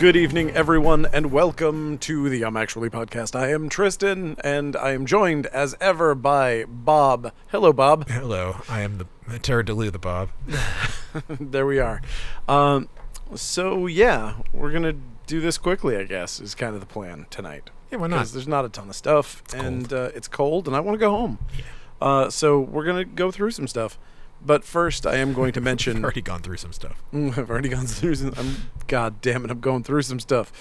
Good evening, everyone, and welcome to the I'm Actually podcast. I am Tristan, and I am joined as ever by Bob. Hello, Bob. Hello, I am the Terra Delu, the Bob. there we are. Um, so yeah, we're gonna do this quickly. I guess is kind of the plan tonight. Yeah, why not? Because there's not a ton of stuff, and cold. uh, it's cold, and I want to go home. Yeah. Uh, so we're gonna go through some stuff. But first, I am going to mention. I've already gone through some stuff. I've already gone through some. I'm, God damn it, I'm going through some stuff.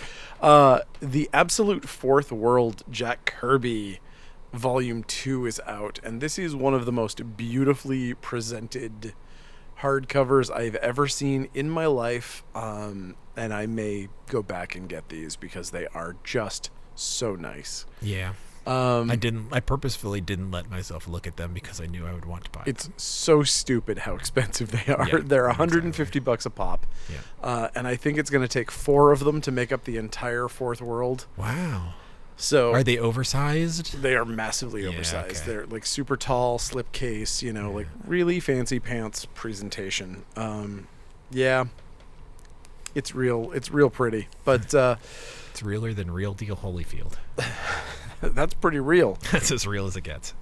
Uh, the Absolute Fourth World Jack Kirby Volume 2 is out, and this is one of the most beautifully presented hardcovers I've ever seen in my life. Um, and I may go back and get these because they are just so nice. Yeah, Um, I didn't. I purposefully didn't let myself look at them because I knew I would want to buy. It's so stupid how expensive they are. Yeah, They're 150 bucks a pop. Yeah. Uh, and I think it's going to take four of them to make up the entire fourth world. Wow. So Are they oversized? they are massively Yeah, oversized. okay. They're like super tall, slipcase, you know, like really fancy pants presentation. Um, yeah, it's real. It's real pretty, but uh, It's realer than Real Deal Holyfield. that's pretty real. That's as real as it gets.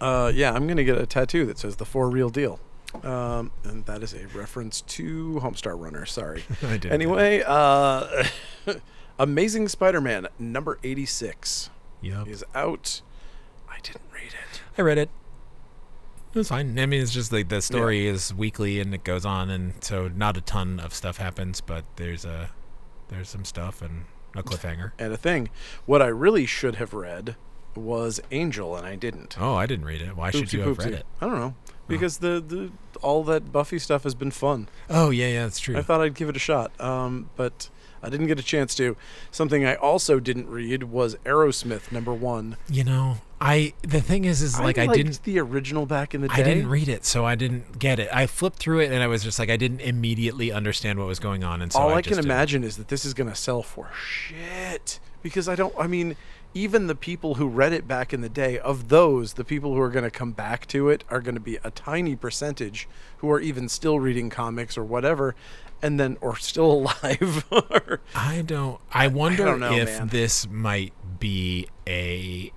Uh, yeah, I'm gonna get a tattoo that says the four real deal. Um, and that is a reference to Homestar Runner. Sorry. I did. Anyway, uh, Amazing Spider-Man number 86 Yep. is out. I didn't read it. I read it. It was fine. I mean, it's just like the story is weekly and it goes on, and so not a ton of stuff happens, but there's a there's some stuff and a cliffhanger. And a thing, what I really should have read was Angel, and I didn't. Oh, I didn't read it. Why should Oopsie you have read it? I don't know because the, the all that Buffy stuff has been fun. Oh yeah, yeah, that's true. I thought I'd give it a shot, um, but I didn't get a chance to. Something I also didn't read was Arrowsmith number one. You know, I the thing is, is like I, liked didn't. the original back in the day. I didn't read it, so I didn't get it. I flipped through it, and I was just like, I didn't immediately understand what was going on, and so all I, I, can just didn't. imagine is that this is going to sell for shit because I don't. I mean, even the people who read it back in the day, of those, the people who are going to come back to it are going to be a tiny percentage who are even still reading comics or whatever, and then or still alive. Or- I don't. I wonder don't know, if man. this might be a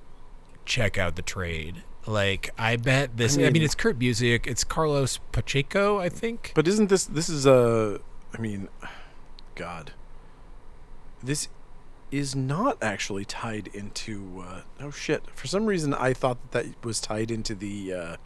check out the trade. Like, I bet this. I mean, mean- it's Kurt Busiek. It's Carlos Pacheco, I think. but isn't this? This is a. I mean, God. This is not actually tied into. Uh, oh shit! For some reason, I thought that, that was tied into the. Uh,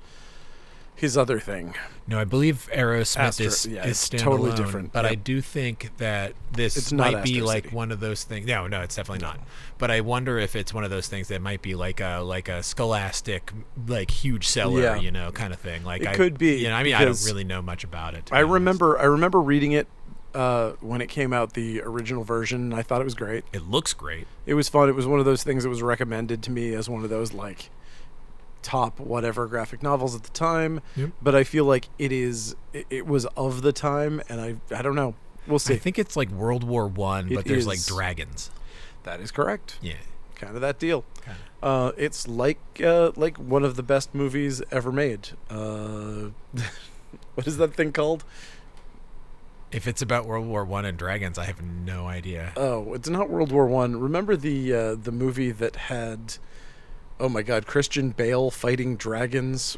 his other thing. No, I believe Arrowsmith Astro- is, yeah, is totally different. But I do think that this It's might be Astro like City. one of those things. No, no, it's definitely not. But I wonder if it's one of those things that might be like a like a Scholastic, like huge seller, Yeah. you know, kind of thing. Like It I, could be, You know, I mean, I don't really know much about it. I remember I remember reading it uh, when it came out, the original version. and I thought it was great. it looks great. It was fun. It was one of those things that was recommended to me as one of those like top whatever graphic novels at the time. Yep. But I feel like it is it, it was of the time, and I I don't know. We'll see. I think it's like World War One, but there's like dragons. that is correct. Yeah. Kind of that deal. Uh, it's like uh, like one of the best movies ever made. Uh, what is that thing called? If it's about World War One and dragons, I have no idea. Oh, it's not World War One. Remember the uh, the movie that had, oh my God, Christian Bale fighting dragons?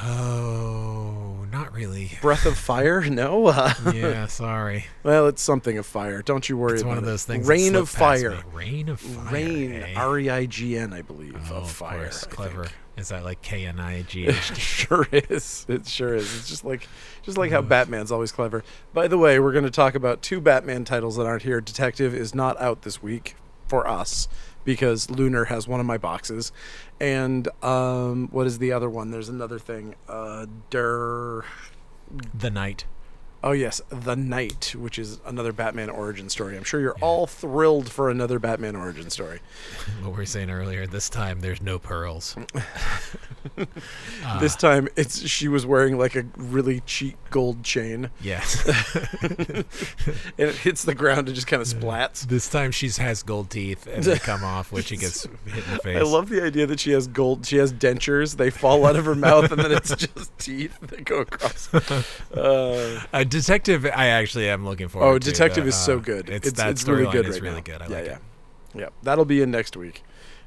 Oh, not really. Breath of Fire? No. Uh, yeah, sorry. well, it's something of fire. Don't you worry It's about one of it. those things. Reign of Fire. Rain of fire. Rain. eh? R e i g n, I believe. Oh, of fire. course, clever. think. Is that like K N I G H T? sure is. It sure is. It's just like just like how Batman's always clever. By the way, we're going to talk about two Batman titles that aren't here. Detective is not out this week for us because Lunar has one of my boxes. And um what is the other one? There's another thing. Uh Der The Knight. Oh yes, The Knight, which is another Batman origin story. I'm sure you're all thrilled for another Batman origin story. What we were saying earlier. This time, there's no pearls. Uh, this time it's she was wearing like a really cheap gold chain, yes. and it hits the ground and just kind of splats. this time she has gold teeth and they come off when she gets hit in the face. I love the idea that she has gold. She has dentures. They fall out of her mouth, and then it's just teeth that go across. Uh, Uh, detective, I actually am looking forward. oh, to, Detective but, is so uh, good. It's, It's that it's really good right really now. good. I yeah, like yeah, it. yeah. That'll be in next week.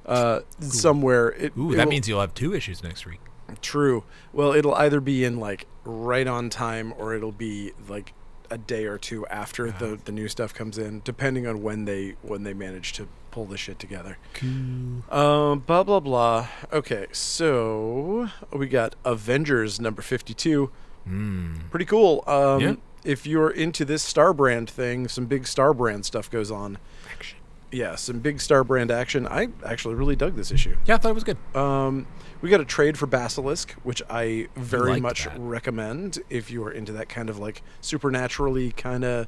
Uh, somewhere. It, Ooh, it that will- means you'll have two issues next week. True. Well, it'll either be in like right on time or it'll be like a day or two after the the new stuff comes in, depending on when they when they manage to pull the shit together. Cool. Um, blah blah blah. Okay, so we got Avengers number fifty-two. Mm. Pretty cool. Um, Yeah. if you're into this Star Brand thing, some big Star Brand stuff goes on. Action. Yeah, some big Star Brand action. I actually really dug this issue. Yeah, I thought it was good. Um, we got a trade for Basilisk, which I very liked much that. recommend if you are into that kind of like supernaturally kind of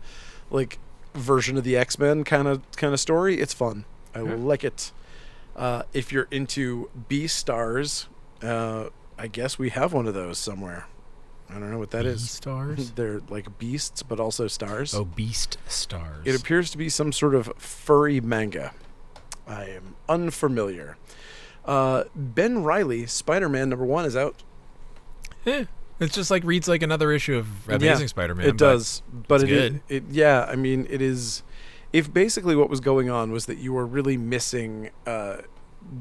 like version of the X Men kind of kind of story. It's fun. I Yeah. like it. Uh, if you're into Beastars, uh, I guess we have one of those somewhere. I don't know what that is. stars. They're like beasts, but also stars. oh, beast stars. It appears to be some sort of furry manga. I am unfamiliar. Uh, ben Reilly, Spider Man number one, is out. Eh, it's just like reads like another issue of Amazing Spider-Man. it but does, but it's it, good. it, yeah, I mean, it is. If basically what was going on was that you were really missing uh,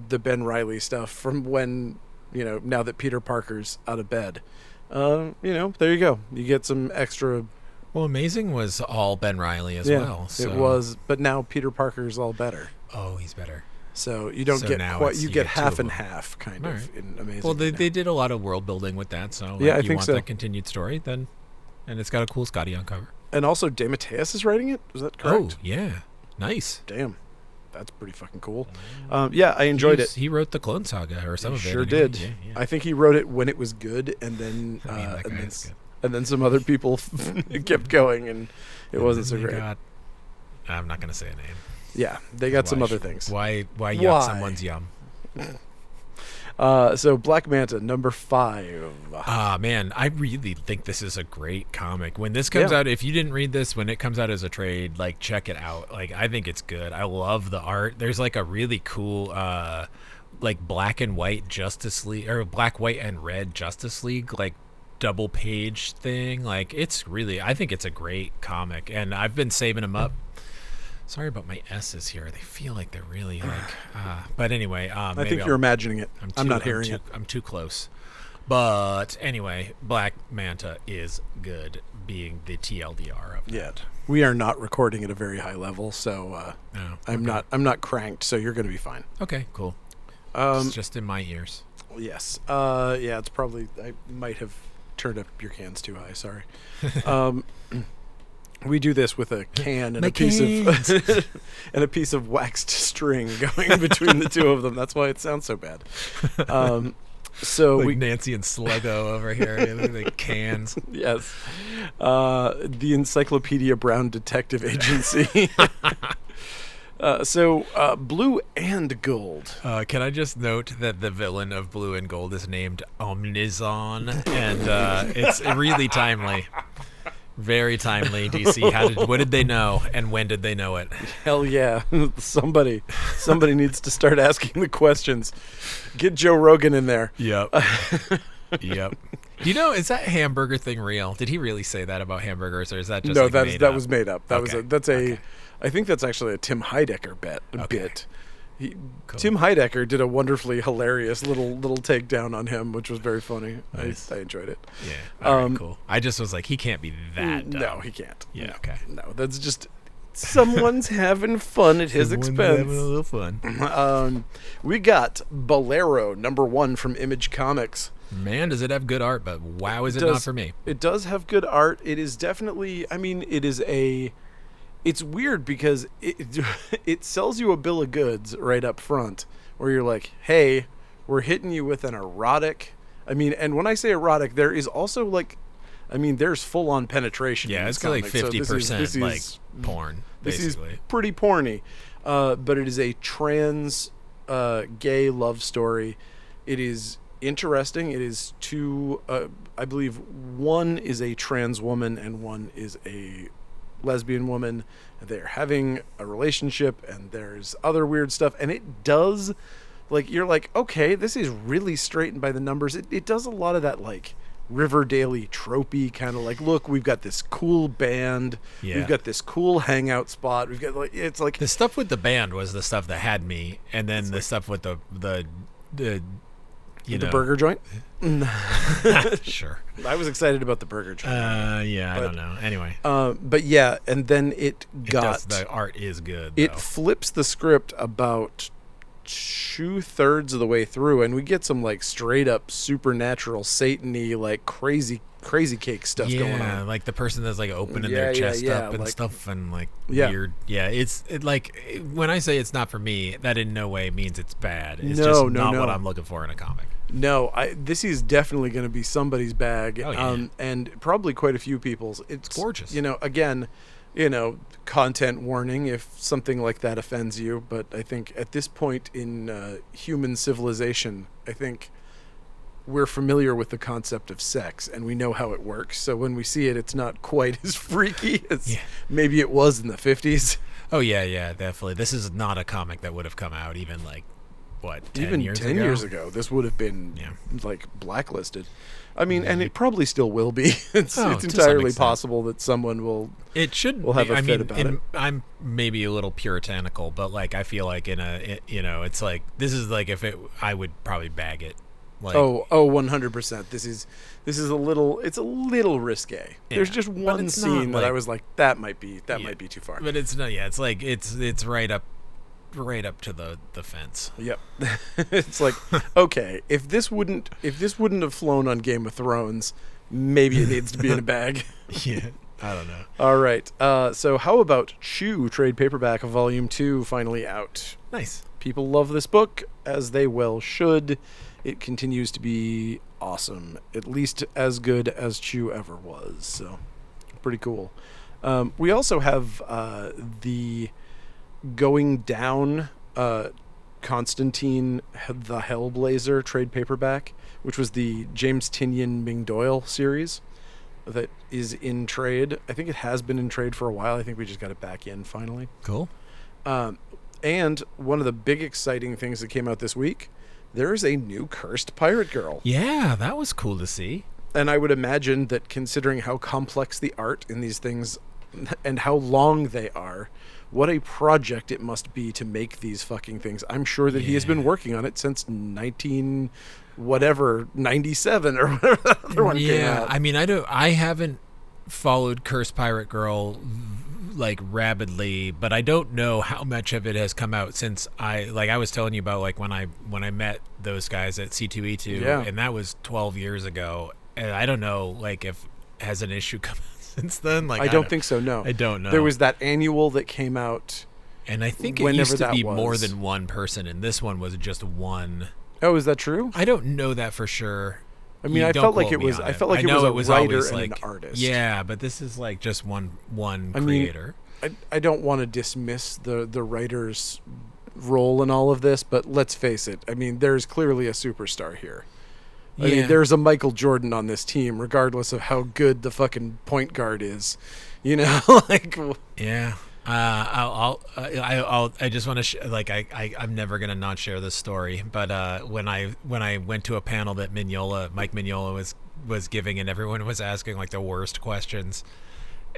the Ben Reilly stuff from when you know now that Peter Parker's out of bed, uh, you know, there you go. You get some extra. Well, Amazing was all Ben Reilly as yeah, well. So. it was, but now Peter Parker's all better. Oh, he's better. So you don't So get quite. You, you get, get half and half, kind of in Amazing. Well, they, now. they did a lot of world building with that. So like, Yeah, I you think want so. that continued story, then, and it's got a cool Scotty on cover. and also DeMatteis is writing it. Is that correct? Oh, yeah, nice. Damn, that's pretty fucking cool. Um, yeah, I enjoyed he it. He wrote the Clone Saga or some He of it. sure anyway. did. Yeah, yeah. I think he wrote it when it was good, and then I mean, uh, and, then and then some other people kept going, and it And wasn't so great. got- I'm not going to say a name. yeah, they got some other things. Why? Why yuck Why? someone's yum? Uh, so Black Manta number five. Ah man, I really think this is a great comic. When this comes Yeah. out, if you didn't read this when it comes out as a trade, like check it out. Like I think it's good. I love the art. There's like a really cool uh like black and white Justice League or black, white and red Justice League like double page thing. Like it's really I think it's a great comic and I've been saving them up. Sorry about my S's here. They feel like they're really like uh but anyway, um I think you're imagining it. I'm, too, not hearing too, it. I'm too close. But anyway, Black Manta is good, being the TLDR of Yet we are not recording at a very high level, so uh, No, I'm not. I'm not cranked, so you're going to be fine. Okay, cool. Um, it's just in my ears. Yes. Uh, yeah, it's probably. I might have turned up your cans too high. Sorry. um, we do this with a can and My a piece of and a piece of waxed string going between the two of them. That's why it sounds so bad. Um, so Like we Nancy and Sluggo over here, the cans. yes, uh, the Encyclopedia Brown Detective Agency. uh, so uh, blue and gold. Uh, can I just note that the villain of Blue and Gold is named Omnizon, and uh, it's really timely. Very timely, DC. How did what did they know, and when did they know it? Hell yeah. somebody somebody needs to start asking the questions. Get Joe Rogan in there. Yep. yep. Do you know is that hamburger thing real? Did he really say that about hamburgers, or is that just no, like, made that up? was made up. That was a that's a I Okay. think that's actually a Tim Heidecker bet a Okay. bit. He, Cool. Tim Heidecker did a wonderfully hilarious little little takedown on him, which was very funny. Nice. I, I enjoyed it. Yeah. All right, Um, cool. I just was like, he can't be that. Dumb. No, he can't. Yeah, No, okay. No, that's just someone's having fun at his expense. Someone's having a little fun. Um, we got Bolero number one from Image Comics. Man, does it have good art? But wow, is it not does- for me? It does have good art. It is definitely. I mean, it is a. It's weird because it it sells you a bill of goods right up front, where you're like, "Hey, we're hitting you with an erotic." I mean, and when I say erotic, there is also like, I mean, there's full on penetration. Yeah, this it's like comic, so fifty this is- percent like porn, this basically. is pretty porny, uh, but it is a trans uh, gay love story. It is interesting. It is two. Uh, I believe one is a trans woman and one is a lesbian woman. They're having a relationship, and there's other weird stuff, and it does. Like you're like, okay, this is really straightened by the numbers. It, it does a lot of that like Riverdale tropey kind of like look. We've got this cool band. Yeah. We've got this cool hangout spot. We've got like it's like The stuff with the band was the stuff that had me, and then the stuff with the the the you the know burger joint. sure. I was excited about the burger joint. Uh, yeah, I don't know. Anyway, Uh, but yeah, and then it it got does, the art is good. it though. flips the script about two thirds of the way through, and we get some like straight up supernatural satany like crazy crazy cake stuff yeah, going on. like the person that's like opening Yeah, their chest yeah, up and like- stuff, and like Yeah. weird. Yeah, it's it, like when I say it's not for me, that in no way means it's bad. It's No, just no, not what. I'm looking for in a comic. No, I this is definitely going to be somebody's bag, Oh, yeah. um, and probably quite a few people's. It's, gorgeous. You know, again, you know, content warning if something like that offends you. But I think at this point in uh, human civilization, I think we're familiar with the concept of sex and we know how it works. So when we see it, it's not quite as freaky as Yeah. maybe it was in the fifties. Oh yeah, yeah, definitely. This is not a comic that would have come out even like what 10 Even years ten ago? years ago, this would have been Yeah. like blacklisted. I mean, and it probably still will be. it's Oh, it's entirely possible that someone will. It should. We'll have a I fit mean, about in- it. I'm maybe a little puritanical, but like I feel like in a, it, you know, it's like this is like if it, I would probably bag it. Like, Oh, oh, one hundred percent. This is this is a little. It's a little risque. There's just one scene that I was like, that might be that Yeah, might be too far. but it's not. Yeah, it's like it's it's right up, right up to the the fence. Yep. it's like, okay, if this wouldn't if this wouldn't have flown on Game of Thrones, maybe it needs to be in a bag. yeah, I don't know. All right. Uh, so how about Chew trade paperback volume two finally out? Nice. People love this book as they well should. It continues to be awesome, at least as good as Chew ever was. So, pretty cool. Um, we also have uh, the going down uh, Constantine the Hellblazer trade paperback, which was the James Tynion Ming Doyle series that is in trade. I think it has been in trade for a while. I think we just got it back in finally. Cool. Um, and one of the big exciting things that came out this week, there is a new cursed pirate girl. Yeah, that was cool to see. And I would imagine that considering how complex the art in these things and how long they are, what a project it must be to make these fucking things. I'm sure that he has been working on it since 19 whatever 97 or whatever that other one came yeah. I mean, I don't. I haven't followed Curse Pirate Girl like rabidly, but I don't know how much of it has come out since I like I was telling you about like when I when I met those guys at C2E2 Yeah. and that was 12 years ago and I don't know like if has an issue come out since then like I don't think so, no. I don't know. There was that annual that came out. and I think it used to be more than one person and this one was just one. Oh, is that true? I don't know that for sure. I mean, You I felt like it was. I felt like it know was a writer always, and like, an artist. Yeah, but this is like just one one I mean, creator. I, I don't want to dismiss the the writer's role in all of this, but let's face it. I mean, there's clearly a superstar here. I Yeah. mean, there's a Michael Jordan on this team, regardless of how good the fucking point guard is. You know, like Yeah. Uh, I'll, I'll, I, I'll, I just want to, sh- like, I, I, I'm never gonna not share this story. But uh, when I, when I went to a panel that Mignola, Mike Mignola was, was giving, and everyone was asking like the worst questions,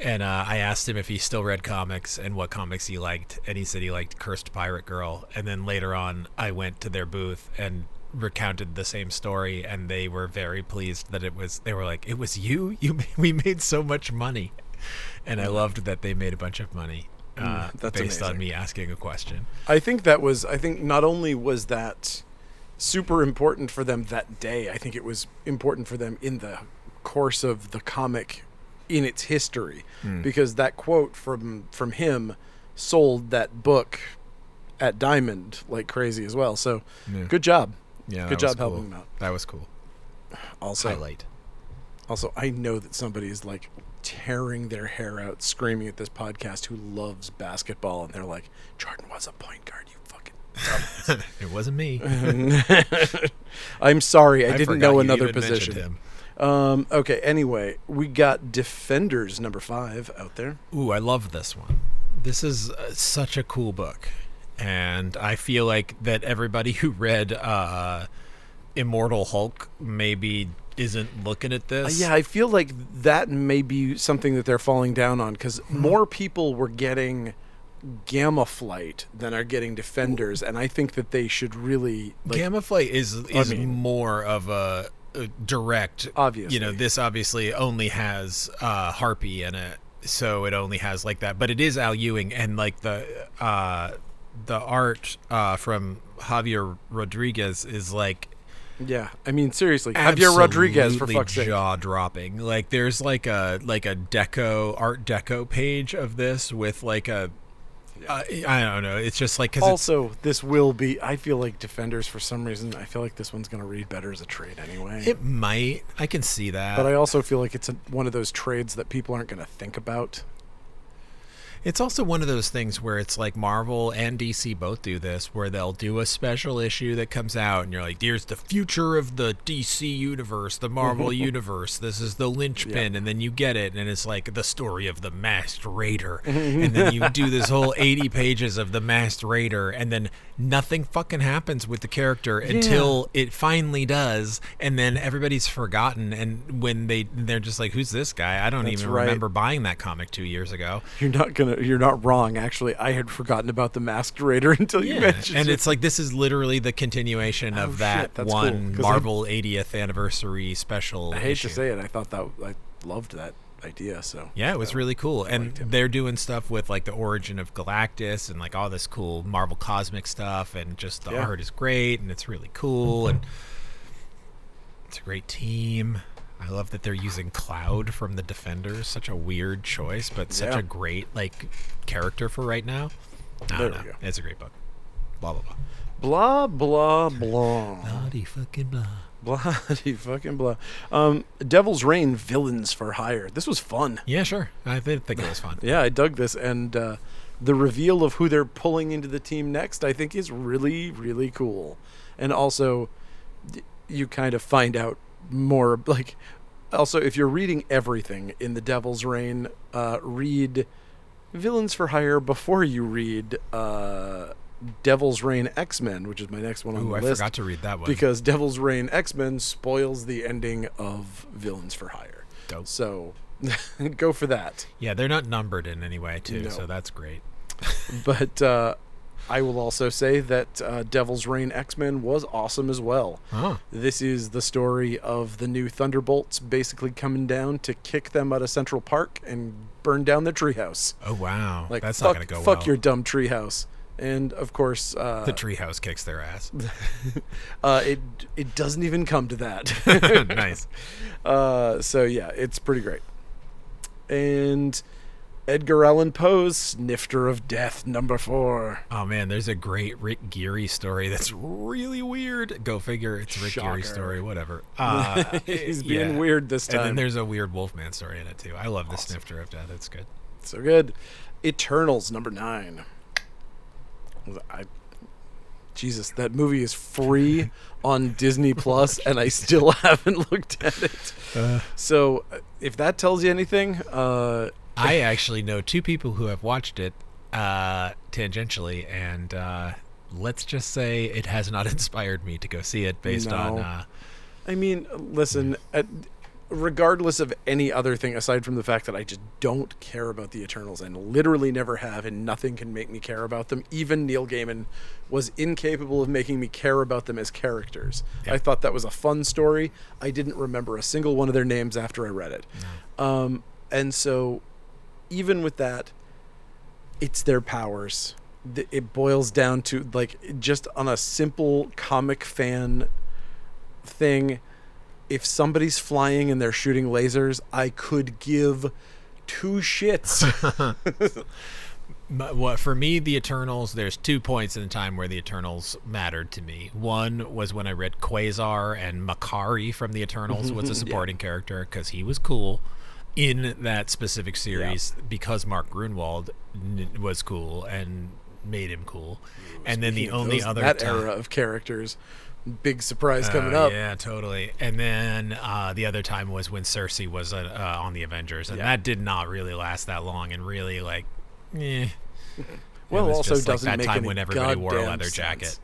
and uh, I asked him if he still read comics and what comics he liked, and he said he liked Cursed Pirate Girl. And then later on, I went to their booth and recounted the same story, and they were very pleased that it was. They were like, "It was you. You, ma- we made so much money." and I loved that they made a bunch of money uh, Mm, that's based on me asking a question. I think that was. I think not only was that super important for them that day. I think it was important for them in the course of the comic in its history Hmm. because that quote from from him sold that book at Diamond like crazy as well. So Yeah. good job. Yeah, Good job helping cool. them out. That was cool. Also, Highlight. also I know that somebody is like tearing their hair out screaming at this podcast who loves basketball and they're like Jordan was a point guard, you fucking it wasn't me. I'm sorry, I, I didn't know another position. him. Um, okay, anyway, we got Defenders number five out there. Ooh, I love this one. This is uh, such a cool book, and I feel like that everybody who read uh, Immortal Hulk maybe isn't looking at Uh, this. yeah, I feel like that may be something that they're falling down on because more people were getting Gamma Flight than are getting Defenders, and I think that they should really like. Gamma Flight is is mean- more of a, a direct. Obviously. you know, this obviously only has uh, Harpy in it, so it only has like that. But it is Al Ewing, and like the uh, the art uh, from Javier Rodriguez is like yeah, I mean seriously, Javier Rodriguez for fuck's sake. jaw dropping. Like there's like a like a deco art deco page of this with like a uh, I don't know. It's just like because Also, this will be. I feel like Defenders for some reason. I feel like this one's going to read better as a trade anyway. it might. I can see that. but I also feel like it's a, one of those trades that people aren't going to think about. It's also one of those things where it's like Marvel and DC both do this, where they'll do a special issue that comes out, and you're like, "Here's the future of the DC universe, the Marvel universe. This is the linchpin," and then you get it, and it's like the story of the Masked Raider, and then you do this whole 80 pages of the Masked Raider, and then nothing fucking happens with the character until it finally does, and then everybody's forgotten, and when they they're just like, "Who's this guy? I don't That's even right. remember buying that comic two years ago." You're not gonna. You're not wrong. Actually, I had forgotten about the Masked Raider until you mentioned it. and it. it's like this is literally the continuation Oh, of shit, that that's cool, one 'cause I- Marvel 80th anniversary special. I hate issue. to say it. I thought that I loved that idea. So Yeah, it was really cool, and they're doing stuff with like the origin of Galactus and like all this cool Marvel cosmic stuff, and just the Yeah. art is great, and it's really cool, and it's a great team. I love that they're using Cloud from the Defenders. Such a weird choice, but such Yeah. a great like character for right now. I There don't we go. It's a great book. Blah blah blah. blah blah blah. Bloody fucking blah. Bloody fucking blah. Um, Devil's Reign villains for hire. This was fun. Yeah, sure. I did think it was fun. Yeah, I dug this, and uh, the reveal of who they're pulling into the team next, I think, is really, really cool. And also, you kind of find out more. Like, also, if you're reading everything in the Devil's Reign, uh, read Villains for Hire before you read uh, Devil's Reign X Men, which is my next one on Ooh, the I list. I forgot to read that one. because Devil's Reign X Men spoils the ending of Villains for Hire. Dope. So go for that. Yeah, they're not numbered in any way, too, No. so that's great. But uh, I will also say that uh, Devil's Reign X Men was awesome as well. Oh, This is the story of the new Thunderbolts basically coming down to kick them out of Central Park and burn down their treehouse. oh wow. Like that's fuck, not going to go well. fuck well. your dumb treehouse. And of course, uh, the treehouse kicks their ass. uh, it it doesn't even come to that. nice. Uh, so yeah, it's pretty great. And Edgar Allan Poe's Snifter of Death, number four. Oh man, there's a great Rick Geary story that's really weird. Go figure, it's Rick Geary story, whatever. Uh, He's being yeah. weird this time. And then there's a weird Wolfman story in it too. I love the Snifter of Death. It's good. So good. Eternals, number nine. I, Jesus, that movie is free on Disney Plus, and I still haven't looked at it. so, uh, if that tells you anything, uh, I actually know two people who have watched it uh, tangentially, and uh, let's just say it has not inspired me to go see it based on. Uh, I mean, listen, at, regardless of any other thing aside from the fact that I just don't care about the Eternals and literally never have, and nothing can make me care about them. Even Neil Gaiman was incapable of making me care about them as characters. I thought that was a fun story. I didn't remember a single one of their names after I read it. Um, and so, even with that, it's their powers. It boils down to like just on a simple comic fan thing. If somebody's flying and they're shooting lasers, I could give two shits. But what for me, the Eternals. There's two points in time where the Eternals mattered to me. One was when I read Quasar and Makkari from the Eternals was a supporting character because he was cool in that specific series because Mark Gruenwald n- was cool and made him cool. And then the only those- other that time, era of characters, big surprise coming Uh, up. Yeah, totally. And then uh, the other time was when Sersi was uh, uh, on the Avengers, and Yeah. that did not really last that long, and really like, eh. Well, also just doesn't that make time when everybody wore a leather sense. jacket.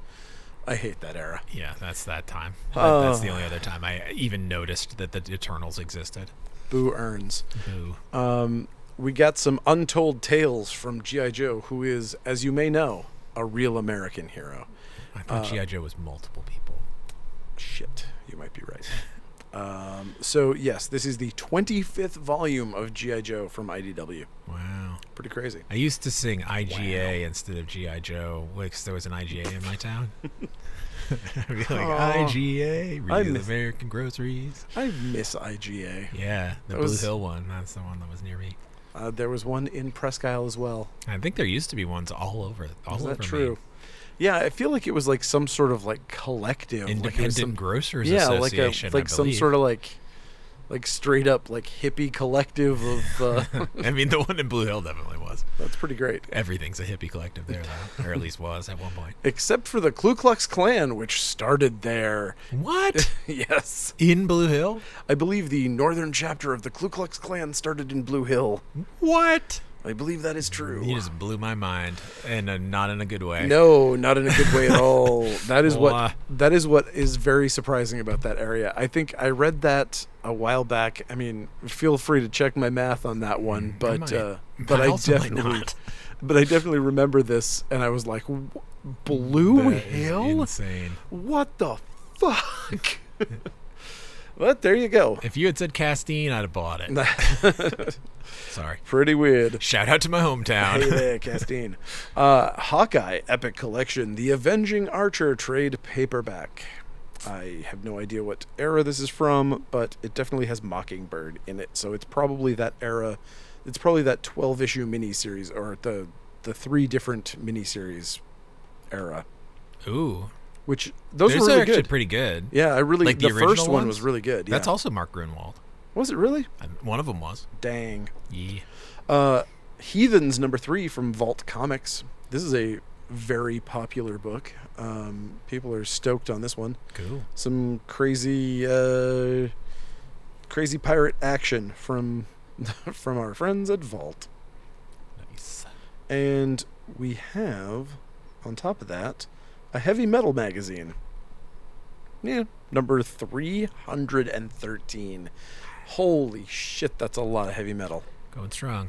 I hate that era. Yeah, that's that time. That- That's the Oh. only other time I even noticed that the Eternals existed. Boo earns. Boo. Um, we got some untold tales from GI Joe, who is, as you may know, a real American hero. I Uh, thought GI Joe was multiple people. Shit, you might be right. Um, so yes, this is the 25th volume of GI Joe from IDW. Wow. Pretty crazy. I used to sing IGA instead of GI Joe because there was an IGA in my town. Be like Aw. IGA, I real miss- American groceries. I miss IGA. Yeah, the That Blue was- Hill one. That's the one that was near me. Uh, there was one in Presque Isle as well. I think there used to be ones all over. All Is over that true? Yeah, I feel like it was like some sort of like collective, Maine. like Independent some, Grocers yeah, like a Association. like some sort of like like straight up like hippie collective of. Uh, I mean, the one in Blue Hill definitely was. that's pretty great. Everything's a hippie collective there, though, or at least was at one point. Except for the Ku Klux Klan, which started there. What yes, in Blue Hill? I believe the northern chapter of the Ku Klux Klan started in Blue Hill. What? I believe that is true. You just blew my mind, and uh, not in a good way. No, not in a good way at all. That is Why? what that is what is very surprising about that area. I think I read that a while back. I mean, feel free to check my math on that one, but might. uh, but I I, definitely but I definitely remember this and I was like Blue That Hill? insane. What the fuck? but there you go. If you had said Castine, I'd have bought it. Sorry. Pretty weird. Shout out to my hometown. Hey there, Castine. Uh, Hawkeye Epic Collection, The Avenging Archer trade paperback. I have no idea what era this is from, but it definitely has Mockingbird in it, so it's probably that era. It's probably that 12 issue miniseries, or the the three different miniseries era, Ooh, which those those were are really actually good. pretty good. yeah, I really Like the, the first one ones? was really good. Yeah. That's also Mark Gruenwald. Was it really? One of them was. Dang. Yeah. Uh, Heathens number three from Vault Comics. This is a very popular book. Um, people are stoked on this one. Cool. Some crazy, uh, crazy pirate action from from our friends at Vault, Nice. and we have on top of that a heavy metal magazine. Yeah, number three hundred and thirteen. Holy shit, that's a lot of heavy metal. Going strong.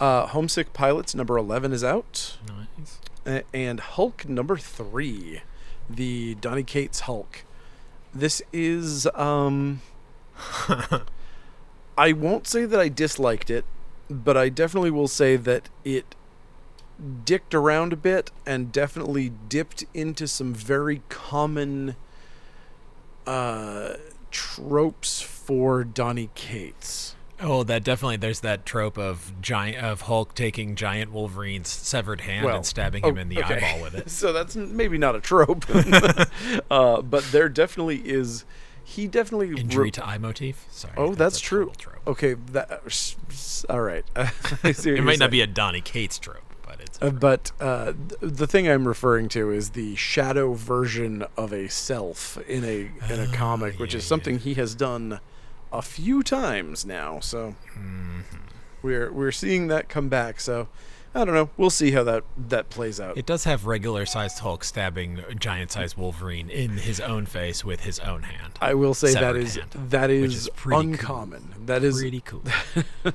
Uh, Homesick Pilots number 11 is out. Nice. And Hulk number 3, the Donny Cates Hulk. This is, um. I won't say that I disliked it, but I definitely will say that it dicked around a bit and definitely dipped into some very common uh, tropes for Donny Cates. Oh, that definitely. There's that trope of giant of Hulk taking giant Wolverine's severed hand Well, and stabbing oh, him in the okay. eyeball with it. so that's maybe not a trope, uh, but there definitely is. He definitely Injury re- to eye motif. Sorry. Oh, that's, a true. Okay, that s- all right. I see what It might not be a Donny Cates trope, but it's. Uh, but uh, th- the thing I'm referring to is the shadow version of a self in a in a Ah, comic, which yeah, is something he has done a few times now. So Mm-hmm. we're we're seeing that come back. So I don't know. We'll see how that that plays out. It does have regular sized Hulk stabbing giant sized Wolverine in his own face with his own hand. I will say that is hand, that is, is pretty cool. uncommon. That is Pretty cool.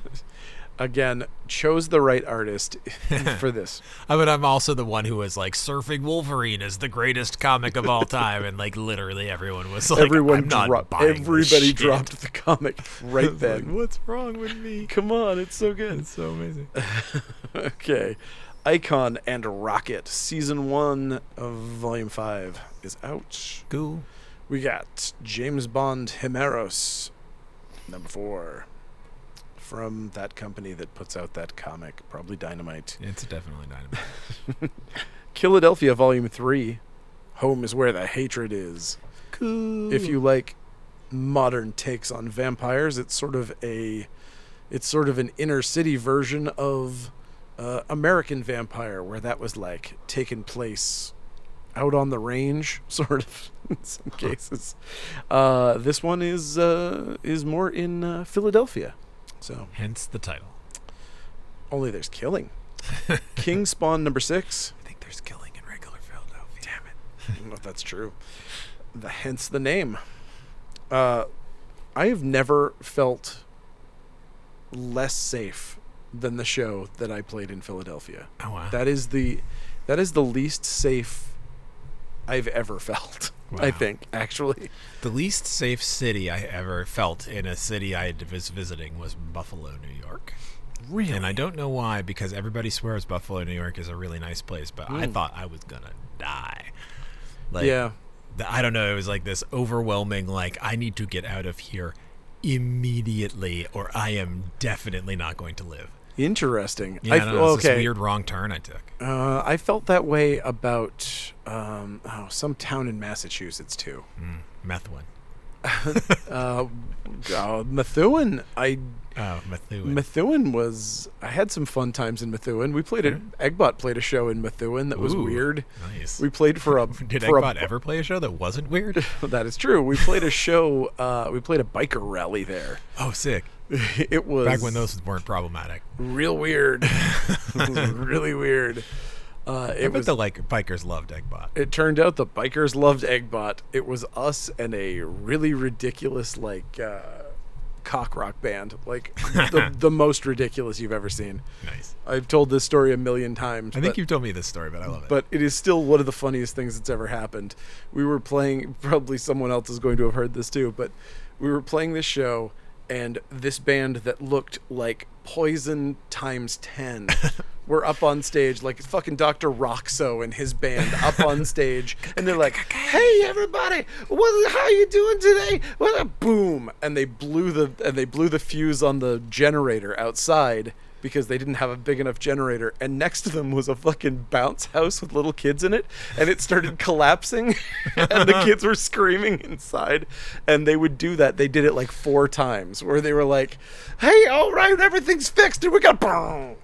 again chose the right artist for this. I mean, I'm also the one who was like, "Surfing Wolverine is the greatest comic of all time," and like literally everyone was like, Everyone dropped. Everybody shit." dropped the comic right It's like, then. What's wrong with me? Come on, it's so good. It's so amazing. okay, Icon and Rocket season one of volume five is out. Cool. We got James Bond Himeros number four from that company that puts out that comic, probably Dynamite. It's definitely dynamite. Killadelphia Volume 3. Home is where the hatred is. Cool. If you like modern takes on vampires, it's sort of a it's sort of an inner city version of uh, American Vampire, where that was like taking place out on the range, sort of in some cases. Uh, this one is uh, is more in uh, Philadelphia, so Hence the title. only there's killing. King Spawn number six. I think there's killing in regular Philadelphia. Damn it. I don't know if that's true. The, hence the name. Uh, I have never felt less safe than the show that I played in Philadelphia. Oh wow. That is the that is the least safe I've ever felt. I think actually. the least safe city I ever felt in a city I was visiting was Buffalo, New York. Really? And I don't know why, because everybody swears Buffalo, New York is a really nice place, but I Mm. thought I was gonna die. Like, yeah. the, I don't know. It was like this overwhelming, like I need to get out of here immediately, or I am definitely not going to live. Interesting. Yeah, I I f- don't know, it was okay. this weird wrong turn I took. Uh, I felt that way about um, oh, some town in Massachusetts too. Mm, meth one. Uh, uh, Methuen. I Oh, Methuen. Methuen was. I had some fun times in Methuen. We played a Eggbot played a show in Methuen that was Ooh, weird. Nice. We played for a Did for Eggbot a, ever play a show that wasn't weird? That is true. We played a show. Uh, we played a biker rally there. oh, sick. it was Back when those weren't problematic. real weird. was really weird. Uh, I it was. the like bikers loved Eggbot. it turned out the bikers loved Eggbot. It was us and a really ridiculous like uh, cock rock band, like the, the most ridiculous you've ever seen. Nice. I've told this story a million times. I think but- you've told me this story, but I love it. but it is still one of the funniest things that's ever happened. We were playing, probably someone else is going to have heard this too, but we were playing this show, and this band that looked like Poison times 10 were up on stage, like fucking Dr. Rockso and his band up on stage, and they're like, "Hey everybody, what? How you doing today?" What a boom! And they blew the and they blew the fuse on the generator outside because they didn't have a big enough generator and next to them was a fucking bounce house with little kids in it and it started collapsing and the kids were screaming inside and they would do that they did it like four times where they were like hey all right everything's fixed and we got boom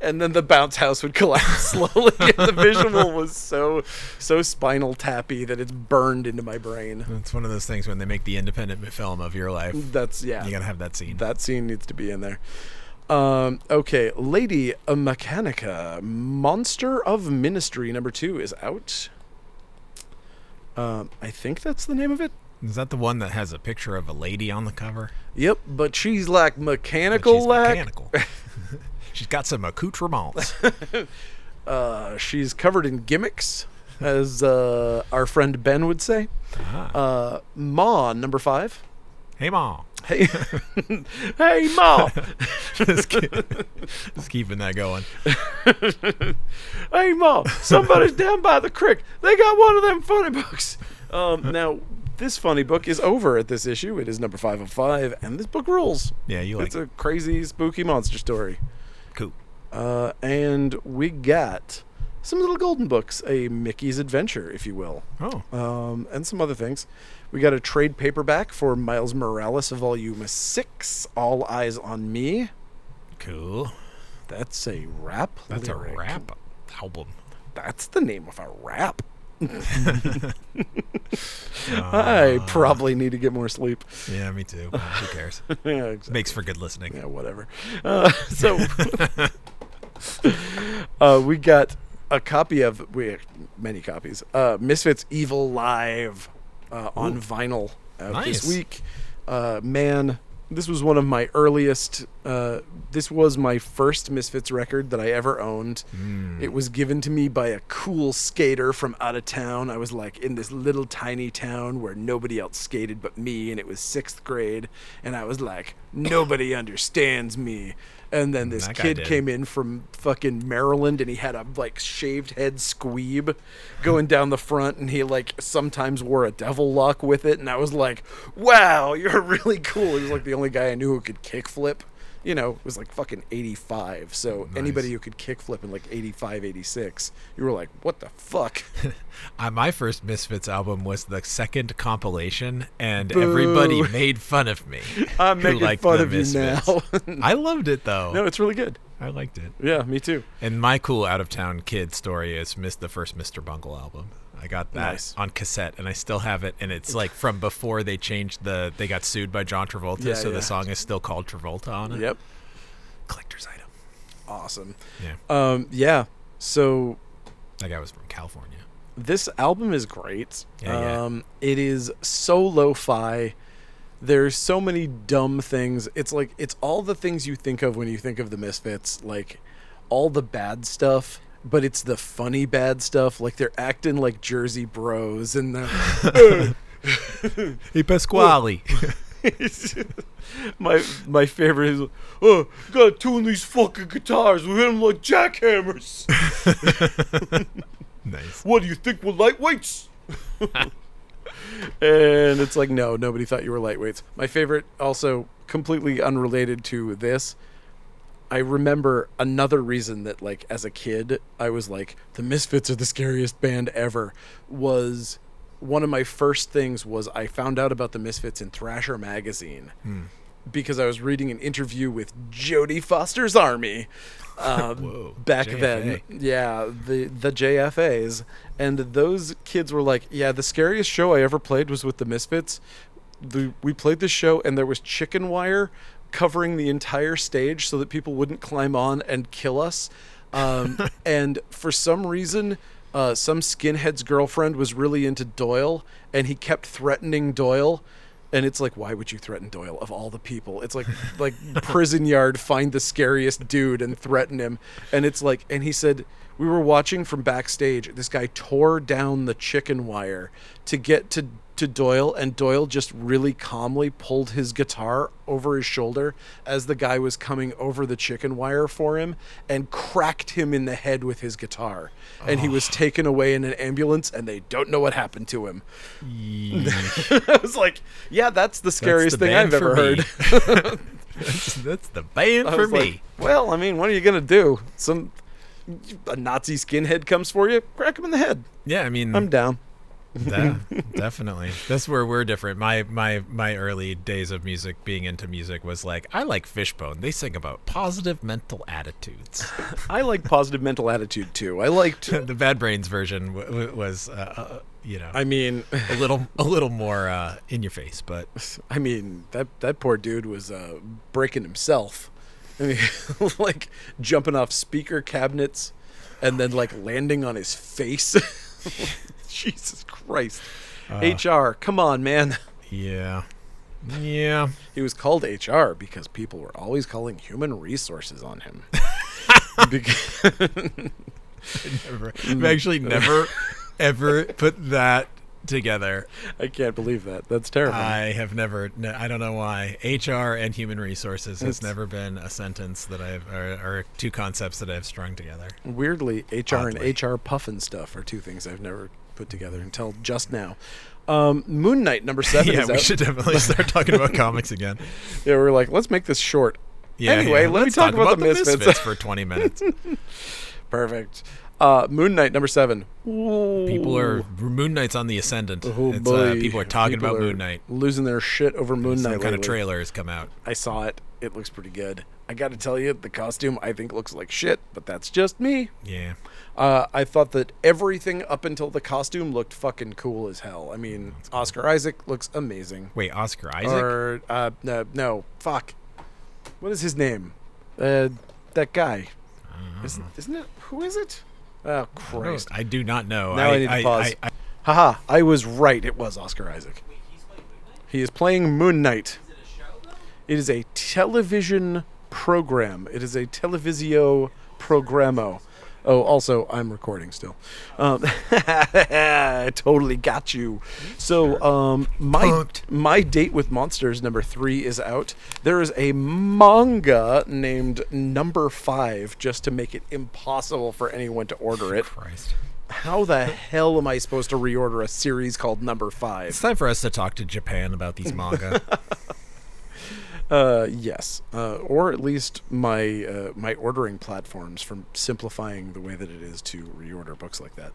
and then the bounce house would collapse slowly and the visual was so so spinal tappy that it's burned into my brain it's one of those things when they make the independent film of your life. that's yeah You gotta have that scene. that scene needs to be in there. Um, okay, Lady Mechanika, Monster of Ministry number two is out. Um, I think that's the name of it. Is that the one that has a picture of a lady on the cover? Yep, but she's like But mechanical, she's like mechanical. she's got some accoutrements. uh, she's covered in gimmicks, as uh, our friend Ben would say. Ah. Uh, Ma number five. Hey, mom. Hey, hey, Ma. just, keep, just keeping that going. hey ma somebody's down by the creek. They got one of them funny books. Um, now this funny book is over at this issue. It is number 505 and this book rules. Yeah, you like it's a crazy spooky monster story. Cool. uh, and we got some little golden books a mickey's adventure if you will. Oh, um, and some other things we got a trade paperback for miles morales volume 6 all eyes on me cool. that's a rap That's a rap album. That's the name of a rap. I Uh, probably need to get more sleep. Yeah, me too. Who cares? yeah, exactly. Makes for good listening. yeah, whatever. Uh, so uh, we got a copy of we many copies. Uh, Misfits Evil Live uh, on Ooh. vinyl out Nice. this week. Uh, man, this was one of my earliest. Uh, this was my first Misfits record that I ever owned. Mm. It was given to me by a cool skater from out of town. I was like in this little tiny town where nobody else skated but me, and it was sixth grade. And I was like, nobody understands me. And then this That kid came in from fucking Maryland, and he had a like shaved head squeeb going down the front, and he like sometimes wore a devil lock with it. And I was like, wow, you're really cool. He was like the only guy I knew who could kickflip you know, it was like fucking 85. So anybody who could kickflip in like 85, 86, you were like, what the fuck? My first Misfits album was the second compilation, and everybody made fun of me. I'm making liked fun of you Misfits. now. I loved it though. no, it's really good. I liked it. Yeah, me too. And my cool out of town kid story is missed the first Mr. Bungle album. I got that Nice. on cassette and I still have it and it's like from before they changed the they got sued by John Travolta, Yeah, so yeah. the song is still called Travolta on it. Yep. Collector's item. Awesome. Yeah. Um, yeah. So That guy was from California. this album is great. Yeah, yeah. um, It is so lo-fi. There's so many dumb things. It's like it's all the things you think of when you think of the Misfits, like all the bad stuff, but it's the funny bad stuff. Like they're acting like Jersey Bros and the Hey Pasquale. my my favorite is oh gotta tune these fucking guitars. We hit them like jackhammers. nice. what do you think we're lightweights? and it's like, no, nobody thought you were lightweights. My favorite, also completely unrelated to this, I remember another reason that, like, as a kid, I was like, the Misfits are the scariest band ever, was one of my first things was I found out about the Misfits in Thrasher magazine because I was reading an interview with Jodie Foster's Army um, Whoa, back JFA. then. Yeah, the the JFAs, and those kids were like, "Yeah, the scariest show I ever played was with the Misfits. The, we played this show, and there was chicken wire covering the entire stage so that people wouldn't climb on and kill us. Um, and for some reason." Uh, some skinhead's girlfriend was really into Doyle, and he kept threatening Doyle and it's like why would you threaten doyle of all the people it's like like prison yard find the scariest dude and threaten him and it's like and he said we were watching from backstage this guy tore down the chicken wire to get to to Doyle and Doyle just really calmly pulled his guitar over his shoulder as the guy was coming over the chicken wire for him and cracked him in the head with his guitar and he was taken away in an ambulance and they don't know what happened to him I was like, yeah, that's the scariest the thing I've ever heard. that's, that's the band for me. like, well, I mean, what are you gonna do? Some a Nazi skinhead comes for you, crack him in the head. yeah, I mean I'm down. Yeah, definitely. That's where we're different. My my my early days of music, being into music, was like I like Fishbone. They sing about positive mental attitudes. I like positive mental attitude too. I liked. the Bad Brains version w- w- was, uh, uh, you know, I mean, a little a little more uh, in your face, but I mean that that poor dude was uh, breaking himself. I mean, like jumping off speaker cabinets and then like landing on his face. Jesus Christ. Uh, HR, come on, man. yeah, yeah. He was called HR because people were always calling human resources on him. Never, I've actually never ever put that together. I can't believe that. That's terrible. I have never. No, I don't know why. HR and human resources has It's- never been a sentence that I've or, or two concepts that I've strung together. Weirdly, HR Oddly. and HR Pufnstuf are two things I've never put together until just now. Um, Moon Knight number seven yeah, we out. should definitely start talking about comics again. Yeah, we're like, let's make this short. Yeah, Anyway, yeah. let me Let's talk about the Misfits. for 20 minutes. Perfect. Uh, Moon Knight number seven. People are Moon Knight's on the ascendant. Oh uh, people are talking People about are Moon Knight. Losing their shit over Moon Knight. Some kind of lately. trailer has come out. I saw it. It looks pretty good. I got to tell you, the costume I think looks like shit, but that's just me. Yeah. Uh, I thought that everything up until the costume looked fucking cool as hell. I mean, Oscar Isaac looks amazing. Wait, Oscar Isaac? Or uh, no, no, fuck. What is his name? Uh, that guy. Isn't, isn't it? Who is it? Oh Christ! I do not know. Now I need to pause. I, I, Haha! I was right. It was Oscar Isaac. He is playing Moon Knight. Is it, show, It is a television program. It is a televisio programo. Oh, also, I'm recording still. Um, I totally got you. So, um, my Punked. my date with monsters number three is out. There is a manga named Number Five, just to make it impossible for anyone to order it. Christ. How the hell am I supposed to reorder a series called Number Five? It's time for us to talk to Japan about these manga. Uh, yes, uh, or at least my uh, my ordering platforms from simplifying the way that it is to reorder books like that.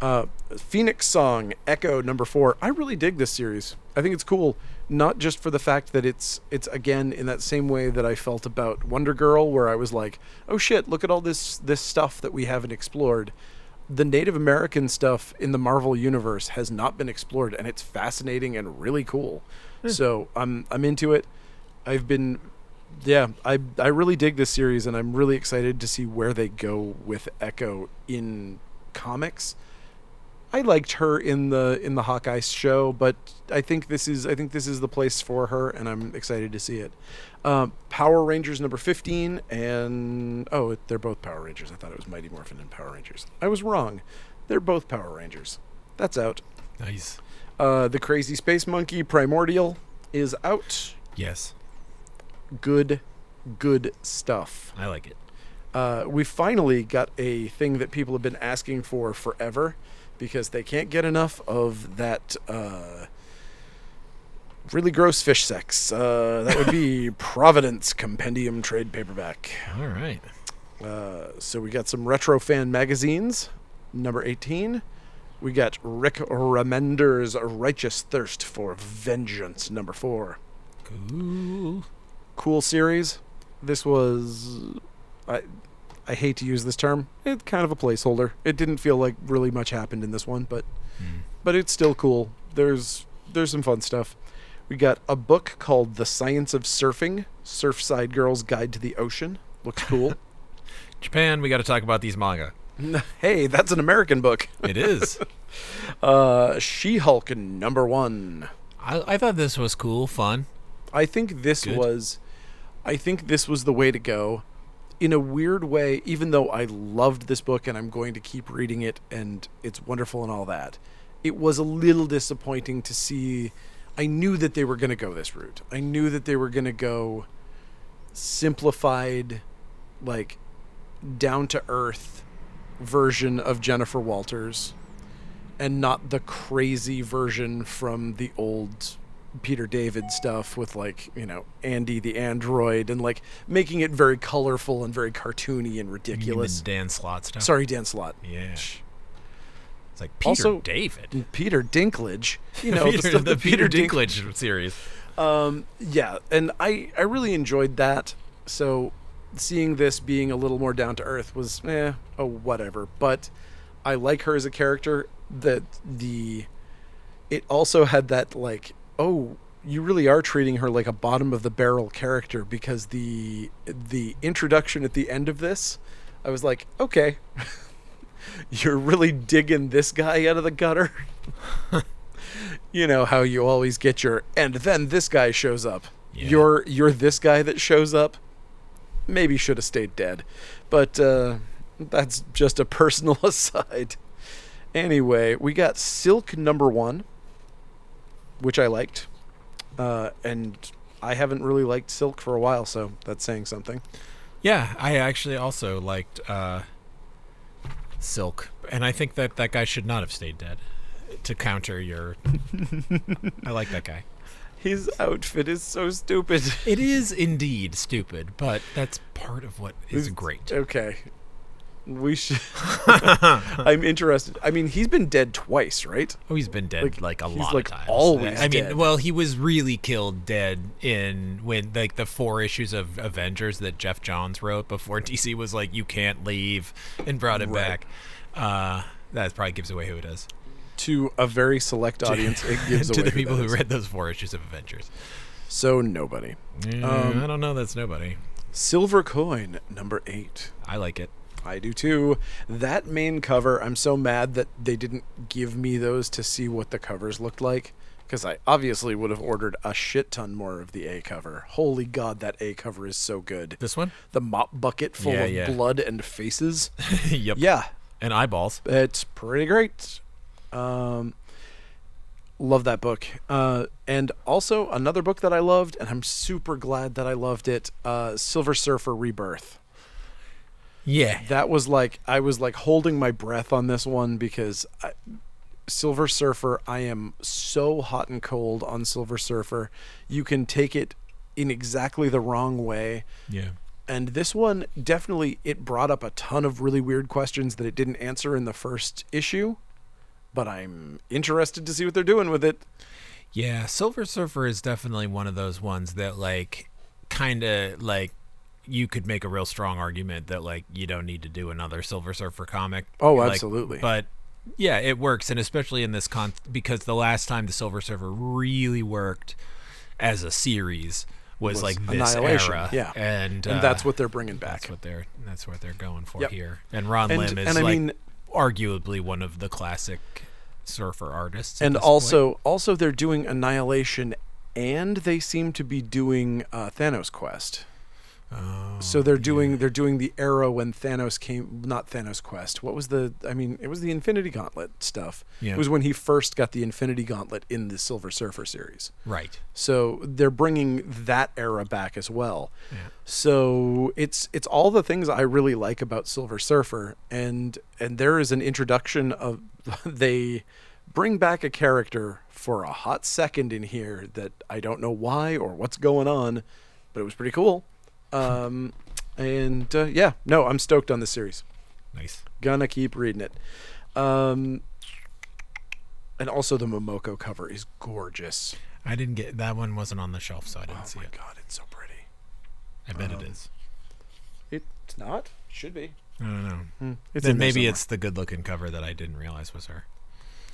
Uh, Phoenix Song Echo number four. I really dig this series. I think it's cool, not just for the fact that it's it's again in that same way that I felt about Wonder Girl, where I was like, oh shit, look at all this this stuff that we haven't explored. The Native American stuff in the Marvel universe has not been explored, and it's fascinating and really cool. So I'm I'm into it. I've been yeah, I I really dig this series, and I'm really excited to see where they go with Echo in comics. I liked her in the in the Hawkeye show, but I think this is I think this is the place for her, and I'm excited to see it. Um, Power Rangers number fifteen, and oh, they're both Power Rangers. I thought it was Mighty Morphin and Power Rangers. I was wrong. They're both Power Rangers. That's out. Nice. Uh, the Crazy Space Monkey Primordial is out. Yes, Good, good stuff. I like it. uh, we finally got a thing that people have been asking for forever because they can't get enough of that uh, really gross fish sex. Uh, that would be Providence Compendium trade paperback. All right. Uh, so we got some retro fan magazines, number 18. We got Rick Remender's Righteous Thirst for Vengeance, number 4 Cool. Cool series. This was I I hate to use this term. It's kind of a placeholder. It didn't feel like really much happened in this one, but Hmm. but it's still cool. There's there's some fun stuff. We got a book called The Science of Surfing: Surfside Girl's Guide to the Ocean. Looks cool. Japan, we got to talk about these manga. hey, that's an American book. It is. Uh, She-Hulk number 1. I, I thought this was cool, fun. I think this Good. was I think this was the way to go. In a weird way, even though I loved this book and I'm going to keep reading it and it's wonderful and all that, it was a little disappointing to see I knew that they were going to go this route. I knew that they were going to go simplified like down to earth version of Jennifer Walters and not the crazy version from the old Peter David stuff with like, you know, Andy the android and like making it very colorful and very cartoony and ridiculous. the Dan Slott stuff. Sorry, Dan Slott. Yeah. It's like Peter Also- David. Peter Dinklage, you know, Peter, the, stuff the that Peter Dink- Dinklage series. Um, yeah, and I I really enjoyed that. So seeing this being a little more down to earth was eh, oh whatever. But I like her as a character. That the it also had that like oh you really are treating her like a bottom of the barrel character because the the introduction at the end of this I was like okay you're really digging this guy out of the gutter. You know how you always get your and then this guy shows up. Yeah. you're you're this guy that shows up? Maybe should have stayed dead but uh that's just a personal aside. Anyway we got silk number one which i liked uh and i haven't really liked silk for a while so that's saying something Yeah, I actually also liked uh, Silk, and I think that that guy should not have stayed dead. To counter your, I like that guy. his outfit is so stupid It is indeed stupid, but that's part of what is great. okay we should i'm interested i mean he's been dead twice right Oh, he's been dead Like, like, a lot like, of times. always I mean, dead. well, he was really killed dead in when like the four issues of Avengers that Geoff Johns wrote before DC was like, "You can't leave," and brought him Right. back. Uh, that probably gives away who it is to a very select audience it gives to away the people who read those four issues of Avengers. so nobody Um, I don't know. That's nobody. silver coin number eight I like it. I do too. That main cover, I'm so mad that they didn't give me those to see what the covers looked like. Because I obviously would have ordered a shit ton more of the A cover. Holy God, that A cover is so good. This one? The mop bucket full Yeah, of yeah. blood and faces. yep. yeah, And eyeballs. it's pretty great. Um, love that book. Uh, and also another book that I loved, and I'm super glad that I loved it. Uh, Silver Surfer Rebirth. Yeah. that was like I was like holding my breath on this one because I, Silver Surfer I am so hot and cold on Silver Surfer. You can take it in exactly the wrong way. Yeah. And this one definitely it brought up a ton of really weird questions that it didn't answer in the first issue. but I'm interested to see what they're doing with it. Yeah, Silver Surfer is definitely one of those ones that like kind of like you could make a real strong argument that like you don't need to do another Silver Surfer comic. Oh, Like, absolutely. But yeah, it works, and especially in this con because the last time the Silver Surfer really worked as a series was, Was like this Annihilation, era. yeah. and And uh, that's what they're bringing back. that's what they're that's what they're going for Yep. here. And Ron And- Lim is and I like mean- arguably one of the classic surfer artists. and this point. also also they're doing Annihilation and they seem to be doing uh, Thanos Quest. Oh, So they're doing they're doing the era when Thanos came not Thanos Quest. What was the I mean it was the Infinity Gauntlet stuff. Yeah. It was when he first got the Infinity Gauntlet in the Silver Surfer series. right. So they're bringing that era back as well. Yeah. So it's it's all the things I really like about Silver Surfer, and and there is an introduction of they bring back a character for a hot second in here that I don't know why or what's going on, but it was pretty cool. Um, and uh, yeah, no, I'm stoked on this series. Nice. Gonna keep reading it. Um, and also the Momoko cover is gorgeous. I didn't get that one. wasn't on the shelf, so I didn't Oh see my it. god, it's so pretty. I bet Um, it is. It's not. Should be. I don't know. Hmm. It's then maybe somewhere. it's the good-looking cover that I didn't realize was her.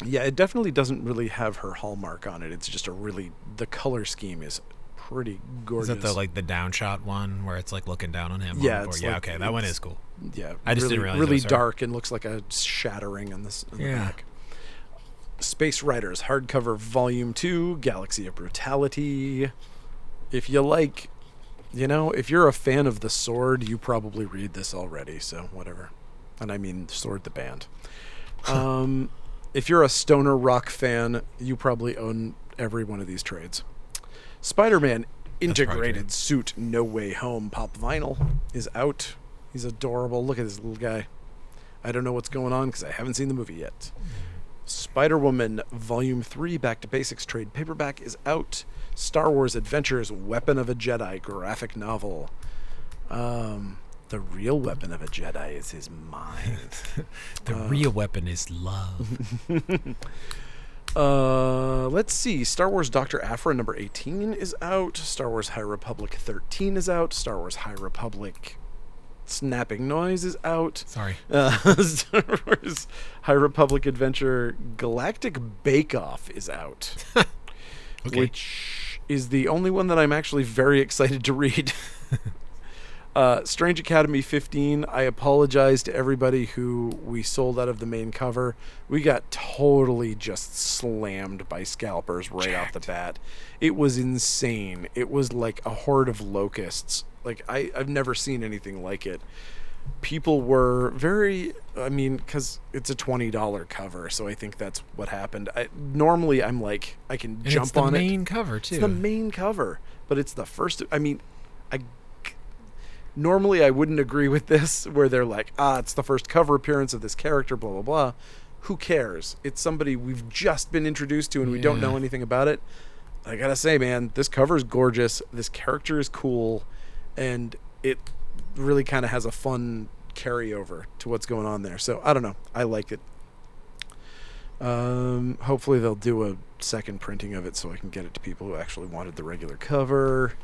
Yeah, it definitely doesn't really have her hallmark on it. It's just a really the color scheme is pretty gorgeous. Is that the like the downshot one where it's like looking down on him? on Yeah, board? yeah. okay, that one is cool. yeah, I just really, didn't realize really dark and looks like a shattering on this on the Yeah. back. Space Riders hardcover volume 2, Galaxy of Brutality. If you like, you know, if you're a fan of the Sword, you probably read this already, so whatever. And I mean Sword the band. um if you're a stoner rock fan, you probably own every one of these trades. Spider-Man integrated suit No Way Home pop vinyl is out. He's adorable. Look at this little guy. I don't know what's going on because I haven't seen the movie yet. Spider Woman Volume 3 Back to Basics trade paperback is out. Star Wars Adventures Weapon of a Jedi graphic novel. Um, the real weapon of a Jedi is his mind. The Uh, real weapon is love. Uh, let's see. Star Wars Doctor Aphra number 18 is out. Star Wars High Republic 13 is out. Star Wars High Republic Snapping Noise is out. Sorry. Uh, Star Wars High Republic Adventure Galactic Bake Off is out, Okay. which is the only one that I'm actually very excited to read. uh, Strange Academy 15. I apologize to everybody who we sold out of the main cover. We got totally just slammed by scalpers right off the bat. It was insane. It was like a horde of locusts. Like I, I've never seen anything like it people were very i mean because it's a $20 cover so i think that's what happened I, normally i'm like i can And jump on it. it's the main it cover too. it's the main cover but it's the first i mean i normally i wouldn't agree with this where they're like ah it's the first cover appearance of this character blah blah blah who cares it's somebody we've just been introduced to and we don't know anything about it i gotta say man this cover is gorgeous this character is cool and it really kind of has a fun carryover to what's going on there. So I don't know. I like it. Um, hopefully they'll do a second printing of it so I can get it to people who actually wanted the regular cover.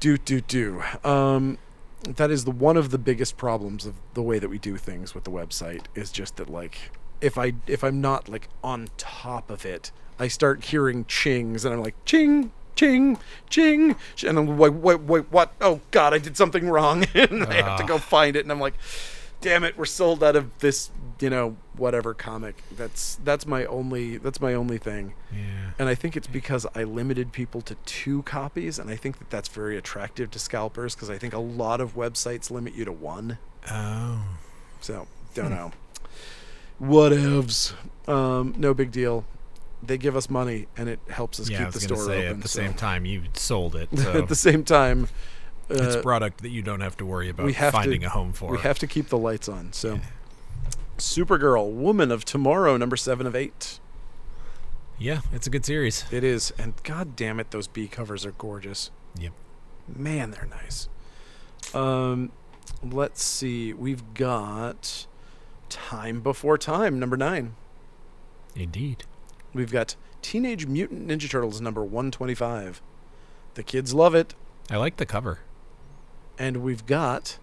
Do do do. Um, that is the one of the biggest problems of the way that we do things with the website is just that like if I if I'm not like on top of it, I start hearing chings and I'm like ching ching ching and I'm like wait wait what oh god I did something wrong and I have to go Ah. find it and I'm like damn it we're sold out of this you know whatever comic that's that's my only that's my only thing yeah. and I think it's because I limited people to two copies, and I think that that's very attractive to scalpers because I think a lot of websites limit you to one. Oh. So don't know. Whatevs. Um, no big deal. They give us money, and it helps us Yeah, I keep was the store say open. at the so- same time you sold it. So at the same time, it's uh, product that you don't have to worry about we have to- finding a home for. we have to keep the lights on. So, Supergirl, Woman of Tomorrow, number seven of eight. yeah, it's a good series. It is, and god damn it, those B covers are gorgeous. Yep. Man, they're nice. Um, let's see. We've got Time Before Time, number nine. Indeed. We've got Teenage Mutant Ninja Turtles number 125. The kids love it. I like the cover. And we've got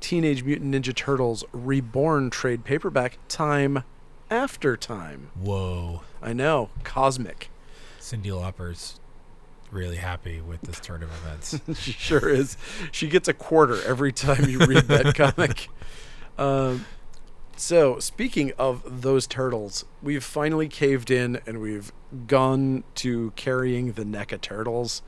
Teenage Mutant Ninja Turtles Reborn trade paperback Time After Time. Whoa. I know, cosmic. Cyndi Lauper's really happy with this turn of events. she sure is. She gets a quarter every time you read that comic. Um, so, speaking of those turtles, we've finally caved in and we've gone to carrying the NECA turtles.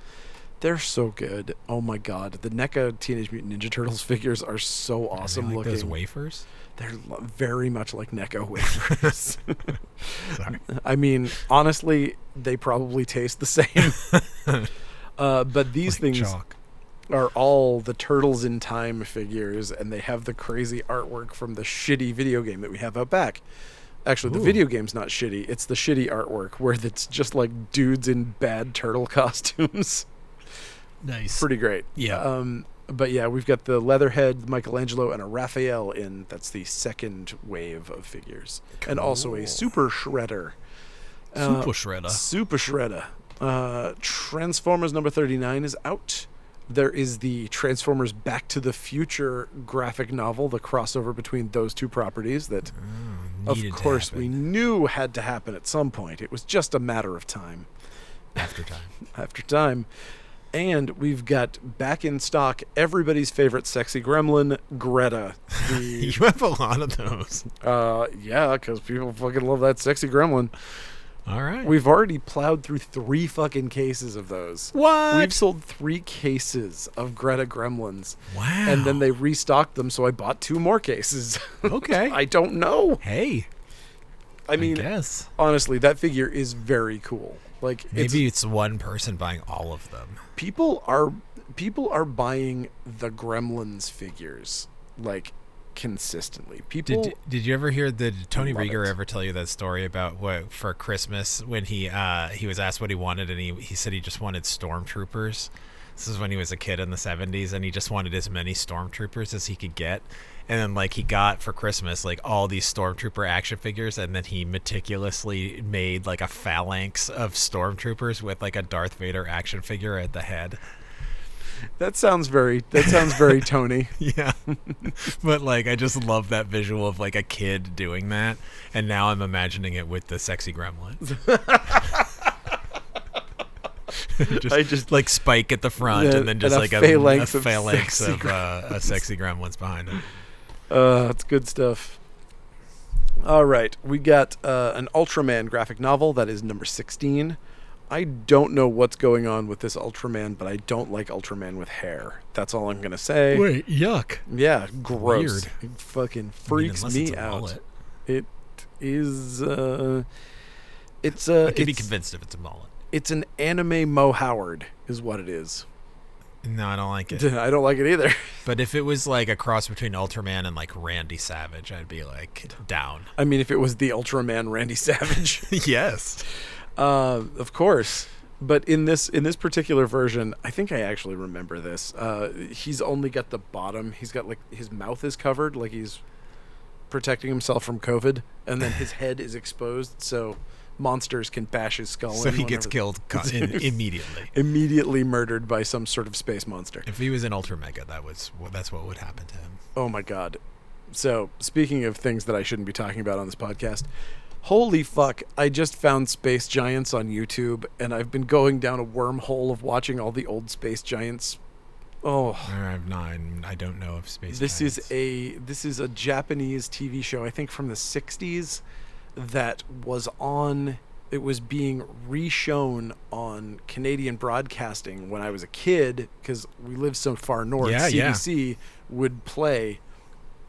They're so good. Oh my god. The NECA Teenage Mutant Ninja Turtles figures are so awesome like looking. Those wafers. They're lo- very much like NECA wafers. Sorry. I mean, honestly, they probably taste the same. uh, but these Like things chalk. are all the Turtles in Time figures, and they have the crazy artwork from the shitty video game that we have out back. Actually, the video game's not shitty. It's the shitty artwork where it's just like dudes in bad turtle costumes. Nice. Pretty great. Yeah. Um, but yeah, we've got the Leatherhead, Michelangelo, and a Raphael in. That's the second wave of figures, and also a Super Shredder. Uh, Super Shredder. Super Shredder. Uh, Transformers number 39 is out. There is the Transformers Back to the Future graphic novel, the crossover between those two properties that, of course, we knew had to happen at some point. It was just a matter of time after time. after time. And we've got back in stock everybody's favorite sexy gremlin, Greta. The you have a lot of those. uh, yeah, because people fucking love that sexy gremlin. All right. We've already plowed through three fucking cases of those. what? We've sold three cases of Greta Gremlins, wow. and then they restocked them, so I bought two more cases. Okay. I don't know. hey. I mean, guess honestly, that figure is very cool. Like, it's, maybe it's one person buying all of them. People are people are buying the Gremlins figures like consistently. People, Did Did you ever hear the did Tony Rieger it. ever tell you that story about what for Christmas when he uh he was asked what he wanted and he he said he just wanted stormtroopers. This is when he was a kid in the 70s and he just wanted as many stormtroopers as he could get. And then like he got for Christmas like all these stormtrooper action figures and then he meticulously made like a phalanx of stormtroopers with like a Darth Vader action figure at the head. that sounds very that sounds very Tony. Yeah. but like I just love that visual of like a kid doing that and now I'm imagining it with the sexy gremlins. just, I just- like spike at the front Yeah, and then just and like a phalanx a of phalanx sexy of uh, a sexy gremlins behind him. Uh, that's good stuff. All right, we got uh, an Ultraman graphic novel that is number 16. I don't know what's going on with this Ultraman, but I don't like Ultraman with hair. That's all I'm gonna say. Wait, yuck. Yeah, gross. Weird. It fucking I mean, freaks me out. mullet. It is. Uh, it's uh, I could be convinced if it's a mullet. it's an anime Moe Howard, is what it is. No, I don't like it. I don't like it either. But if it was like a cross between Ultraman and like Randy Savage, I'd be like down. I mean, if it was the Ultraman Randy Savage. yes. Uh, of course. But in this in this particular version, I think I actually remember this. Uh, he's only got the bottom. He's got like his mouth is covered, like he's protecting himself from COVID, and then his head is exposed, so monsters can bash his skull. So he gets killed in, immediately. immediately murdered by some sort of space monster. If he was in Ultramega, that was that's what would happen to him. Oh my god. So, speaking of things that I shouldn't be talking about on this podcast, holy fuck, I just found Space Giants on YouTube and I've been going down a wormhole of watching all the old Space Giants. Oh, I've not. I don't know if space. this Giants- is a this is a Japanese TV show I think from the 60s that was on it was being reshown on Canadian broadcasting when I was a kid because we lived so far north. Yeah, yeah. CBC would play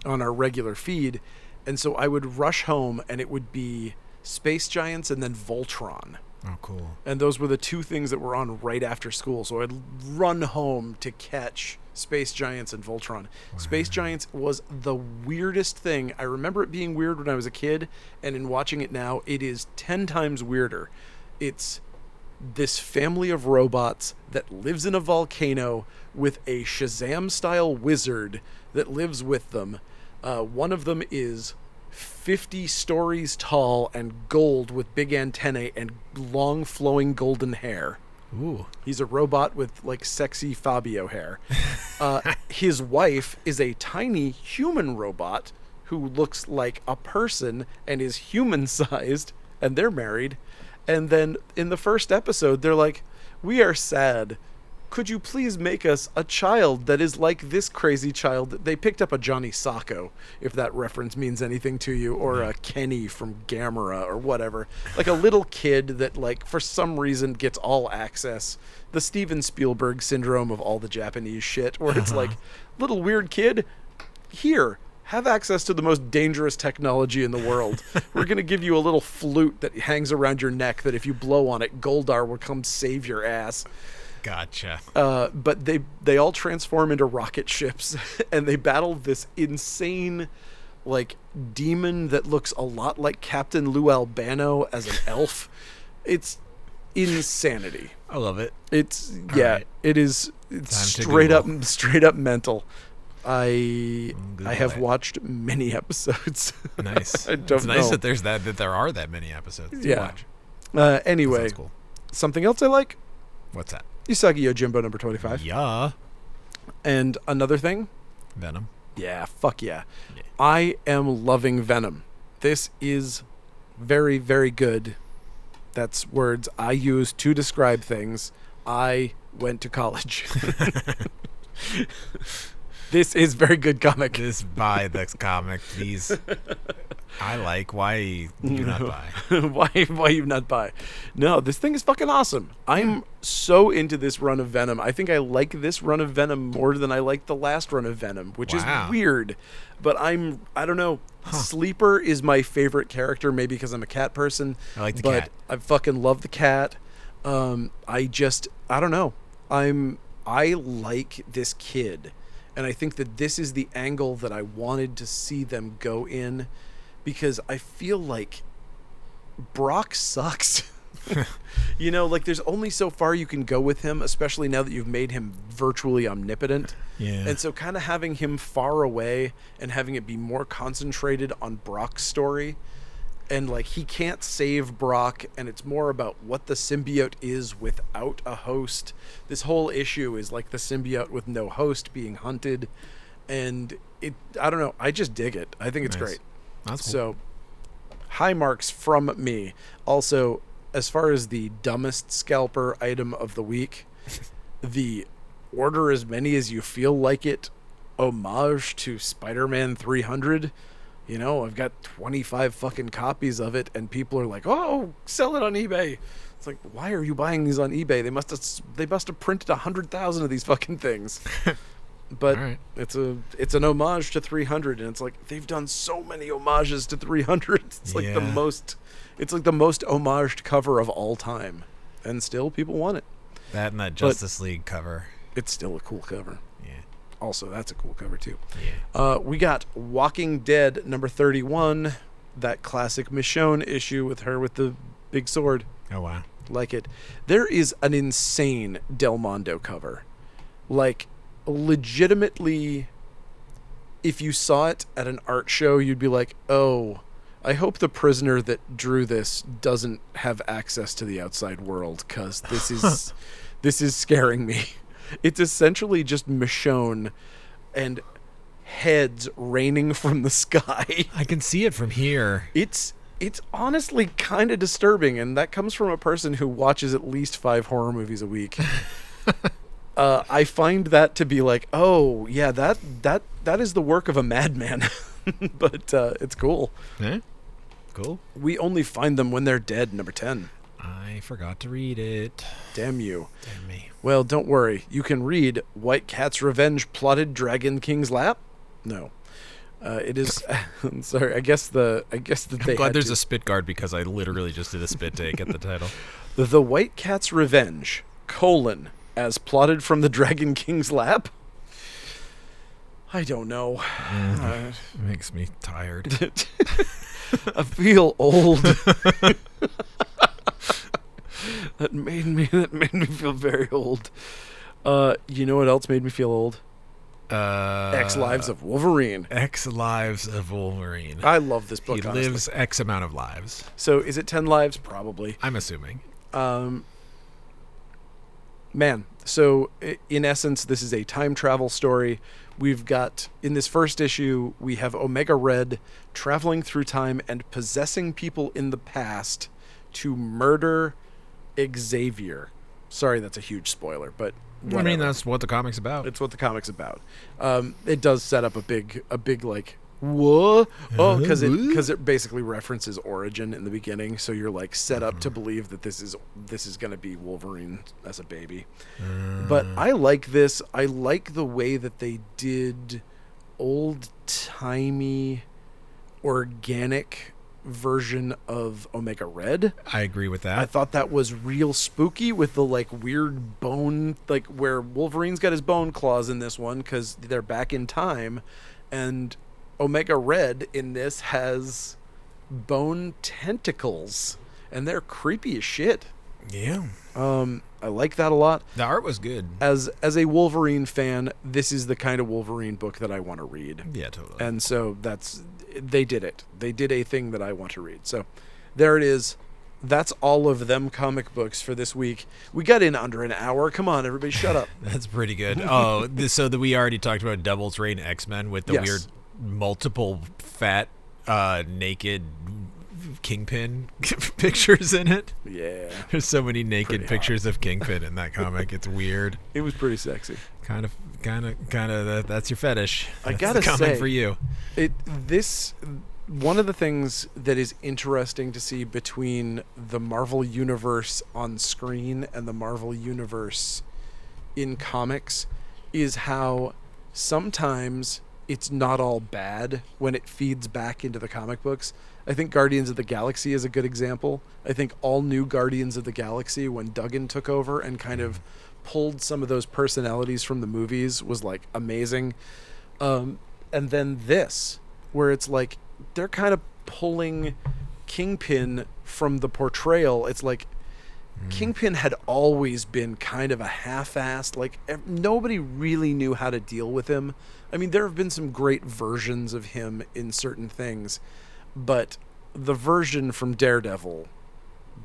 on our regular feed, and so I would rush home and it would be Space Giants and then Voltron. Oh, cool. And those were the two things that were on right after school. So I'd run home to catch Space Giants and Voltron. Space Giants was the weirdest thing. I remember it being weird when I was a kid, and in watching it now, it is 10 times weirder. It's this family of robots that lives in a volcano with a Shazam style wizard that lives with them. Uh, one of them is 50 stories tall and gold with big antennae and long flowing golden hair. Ooh. He's a robot with like sexy Fabio hair. Uh, his wife is a tiny human robot who looks like a person and is human sized, and they're married. And then in the first episode, they're like, We are sad. Could you please make us a child that is like this crazy child? They picked up a Johnny Sokko, if that reference means anything to you, or a Kenny from Gamera or whatever. Like a little kid that, like, for some reason gets all access. The Steven Spielberg syndrome of all the Japanese shit, where it's like, little weird kid, here, have access to the most dangerous technology in the world. We're going to give you a little flute that hangs around your neck that if you blow on it, Goldar will come save your ass. Gotcha. Uh, but they they all transform into rocket ships and they battle this insane like demon that looks a lot like Captain Lou Albano as an elf. It's insanity. I love it. It's yeah, right. it is it's straight up straight up mental. I Google I have it. watched many episodes. Nice. I don't it's nice know. that there's that that there are that many episodes. To Yeah. Watch. uh, anyway, cool. something else I like What's that? Usagi Yojimbo number 25. Yeah. And another thing, Venom. yeah, fuck yeah. Yeah. I am loving Venom. This is very, very good. That's words I use to describe things. I went to college. this is very good comic. This buy the comic, please. I like. Why you not buy? why why you not buy? No, this thing is fucking awesome. I'm so into this run of Venom. I think I like this run of Venom more than I like the last run of Venom, which Wow. is weird. But I'm I don't know. Sleeper is my favorite character, maybe because I'm a cat person. I like the but cat. I fucking love the cat. Um, I just I don't know. I'm I like this kid, and I think that this is the angle that I wanted to see them go in, because I feel like Brock sucks. you know, like there's only so far you can go with him, especially now that you've made him virtually omnipotent. Yeah. And so kind of having him far away and having it be more concentrated on Brock's story and like he can't save Brock and it's more about what the symbiote is without a host. This whole issue is like the symbiote with no host being hunted and it I don't know, I just dig it. I think it's Nice. great. That's cool. So, high marks from me. Also, as far as the dumbest scalper item of the week, the order as many as you feel like it homage to Spider Man 300. You know, I've got 25 fucking copies of it, and people are like, oh, sell it on eBay. It's like, why are you buying these on eBay? They must have they must have printed a hundred thousand of these fucking things. but right. it's a it's an homage to 300 and it's like they've done so many homages to 300 it's like the most it's like the most homaged cover of all time and still people want it that and that Justice League cover. it's still a cool cover Yeah. Also that's a cool cover too Yeah. uh, we got walking dead number 31 that classic michonne issue with her with the big sword Oh wow. like it. There is an insane Del Mundo cover. Like, legitimately, if you saw it at an art show, you'd be like, oh, I hope the prisoner that drew this doesn't have access to the outside world because this is this is scaring me. It's essentially just Michonne and heads raining from the sky. I can see it from here. It's it's honestly kind of disturbing, and that comes from a person who watches at least five horror movies a week. uh, I find that to be like, oh yeah, that that that is the work of a madman, but uh, it's cool. Eh? Cool. We only find them when they're dead. Number ten. I forgot to read it. Damn you. Damn me. Well, don't worry. You can read White Cat's Revenge plotted Dragon King's lap. No. Uh, it is. I'm sorry. I guess the. I guess that they. I'm glad there's to- a spit guard because I literally just did a spit take at the title. The White Cat's Revenge, colon, as plotted from the Dragon King's lap? I don't know. Uh, It makes me tired. I feel old. that made me that made me feel very old. Uh, you know what else made me feel old? Uh, X Lives of Wolverine. X Lives of Wolverine. I love this book. he honestly. lives X amount of lives. So is it ten lives? Probably. I'm assuming. Um, man, so in essence, this is a time travel story. We've got in this first issue, we have Omega Red traveling through time and possessing people in the past to murder Xavier. Sorry, that's a huge spoiler, but I mean, that's what the comic's about. It's what the comic's about. Um, it does set up a big, a big like what? Oh, because it Uh, because it basically references origin in the beginning, so you're like set up to believe that this is this is gonna be Wolverine as a baby. But I like this. I like the way that they did old timey, organic version of Omega Red. I agree with that. I thought that was real spooky with the like weird bone, like where Wolverine's got his bone claws in this one because they're back in time, and Omega Red in this has bone tentacles, and they're creepy as shit. Yeah. Um, I like that a lot. The art was good. As as a Wolverine fan, this is the kind of Wolverine book that I want to read Yeah, totally. and so that's they did it they did a thing that i want to read so there it is that's all of them comic books for this week we got in under an hour come on everybody shut up That's pretty good. Oh, this, so that we already talked about Devil's Reign X Men with the Yes. weird multiple fat, uh, naked Kingpin pictures in it. yeah There's so many naked pictures of Kingpin in that comic. It's weird. it was pretty sexy Kind of, kind of, kind of. That, that's your fetish. I That's gotta the comic say- for you. it this one of the things that is interesting to see between the Marvel universe on screen and the Marvel universe in comics is how sometimes it's not all bad when it feeds back into the comic books. I think Guardians of the Galaxy is a good example. I think all new Guardians of the Galaxy when Duggan took over and kind of pulled some of those personalities from the movies was like amazing. Um, and then this, where it's like they're kind of pulling Kingpin from the portrayal. It's like Kingpin had always been kind of a half-assed. Like nobody really knew how to deal with him. I mean, there have been some great versions of him in certain things, but the version from Daredevil,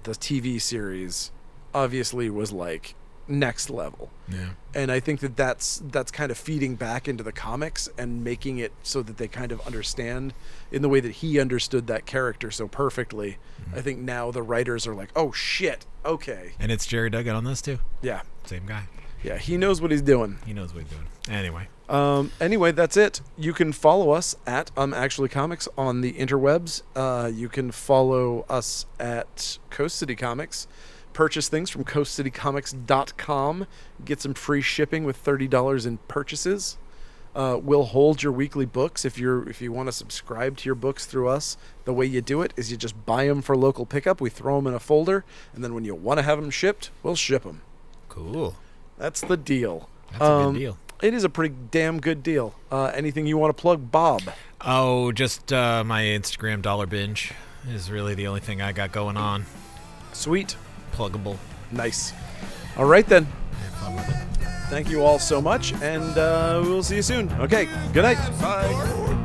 the TV series, obviously was like next level Yeah. and I think that that's that's kind of feeding back into the comics and making it so that they kind of understand in the way that he understood that character so perfectly. Mm-hmm. I think now the writers are like, "Oh shit, okay, And it's Gerry Duggan on this too. yeah, Same guy. yeah, he knows what he's doing." He knows what he's doing. Anyway. Um, anyway, that's it. You can follow us at um actually comics on the interwebs. Uh, you can follow us at Coast City Comics. Purchase things from coastcitycomics.com. Get some free shipping with thirty dollars in purchases. Uh, we'll hold your weekly books if you're if you want to subscribe to your books through us. The way you do it is you just buy them for local pickup. We throw them in a folder, and then when you want to have them shipped, we'll ship them. Cool. That's the deal. That's a Um, good deal. It is a pretty damn good deal. Uh, anything you want to plug, Bob? Oh, just uh, my Instagram dollar binge is really the only thing I got going on. Sweet. Pluggable. Nice. All right, then. Have fun with it. Thank you all so much, and uh, we'll see you soon. Okay. Good night. Bye.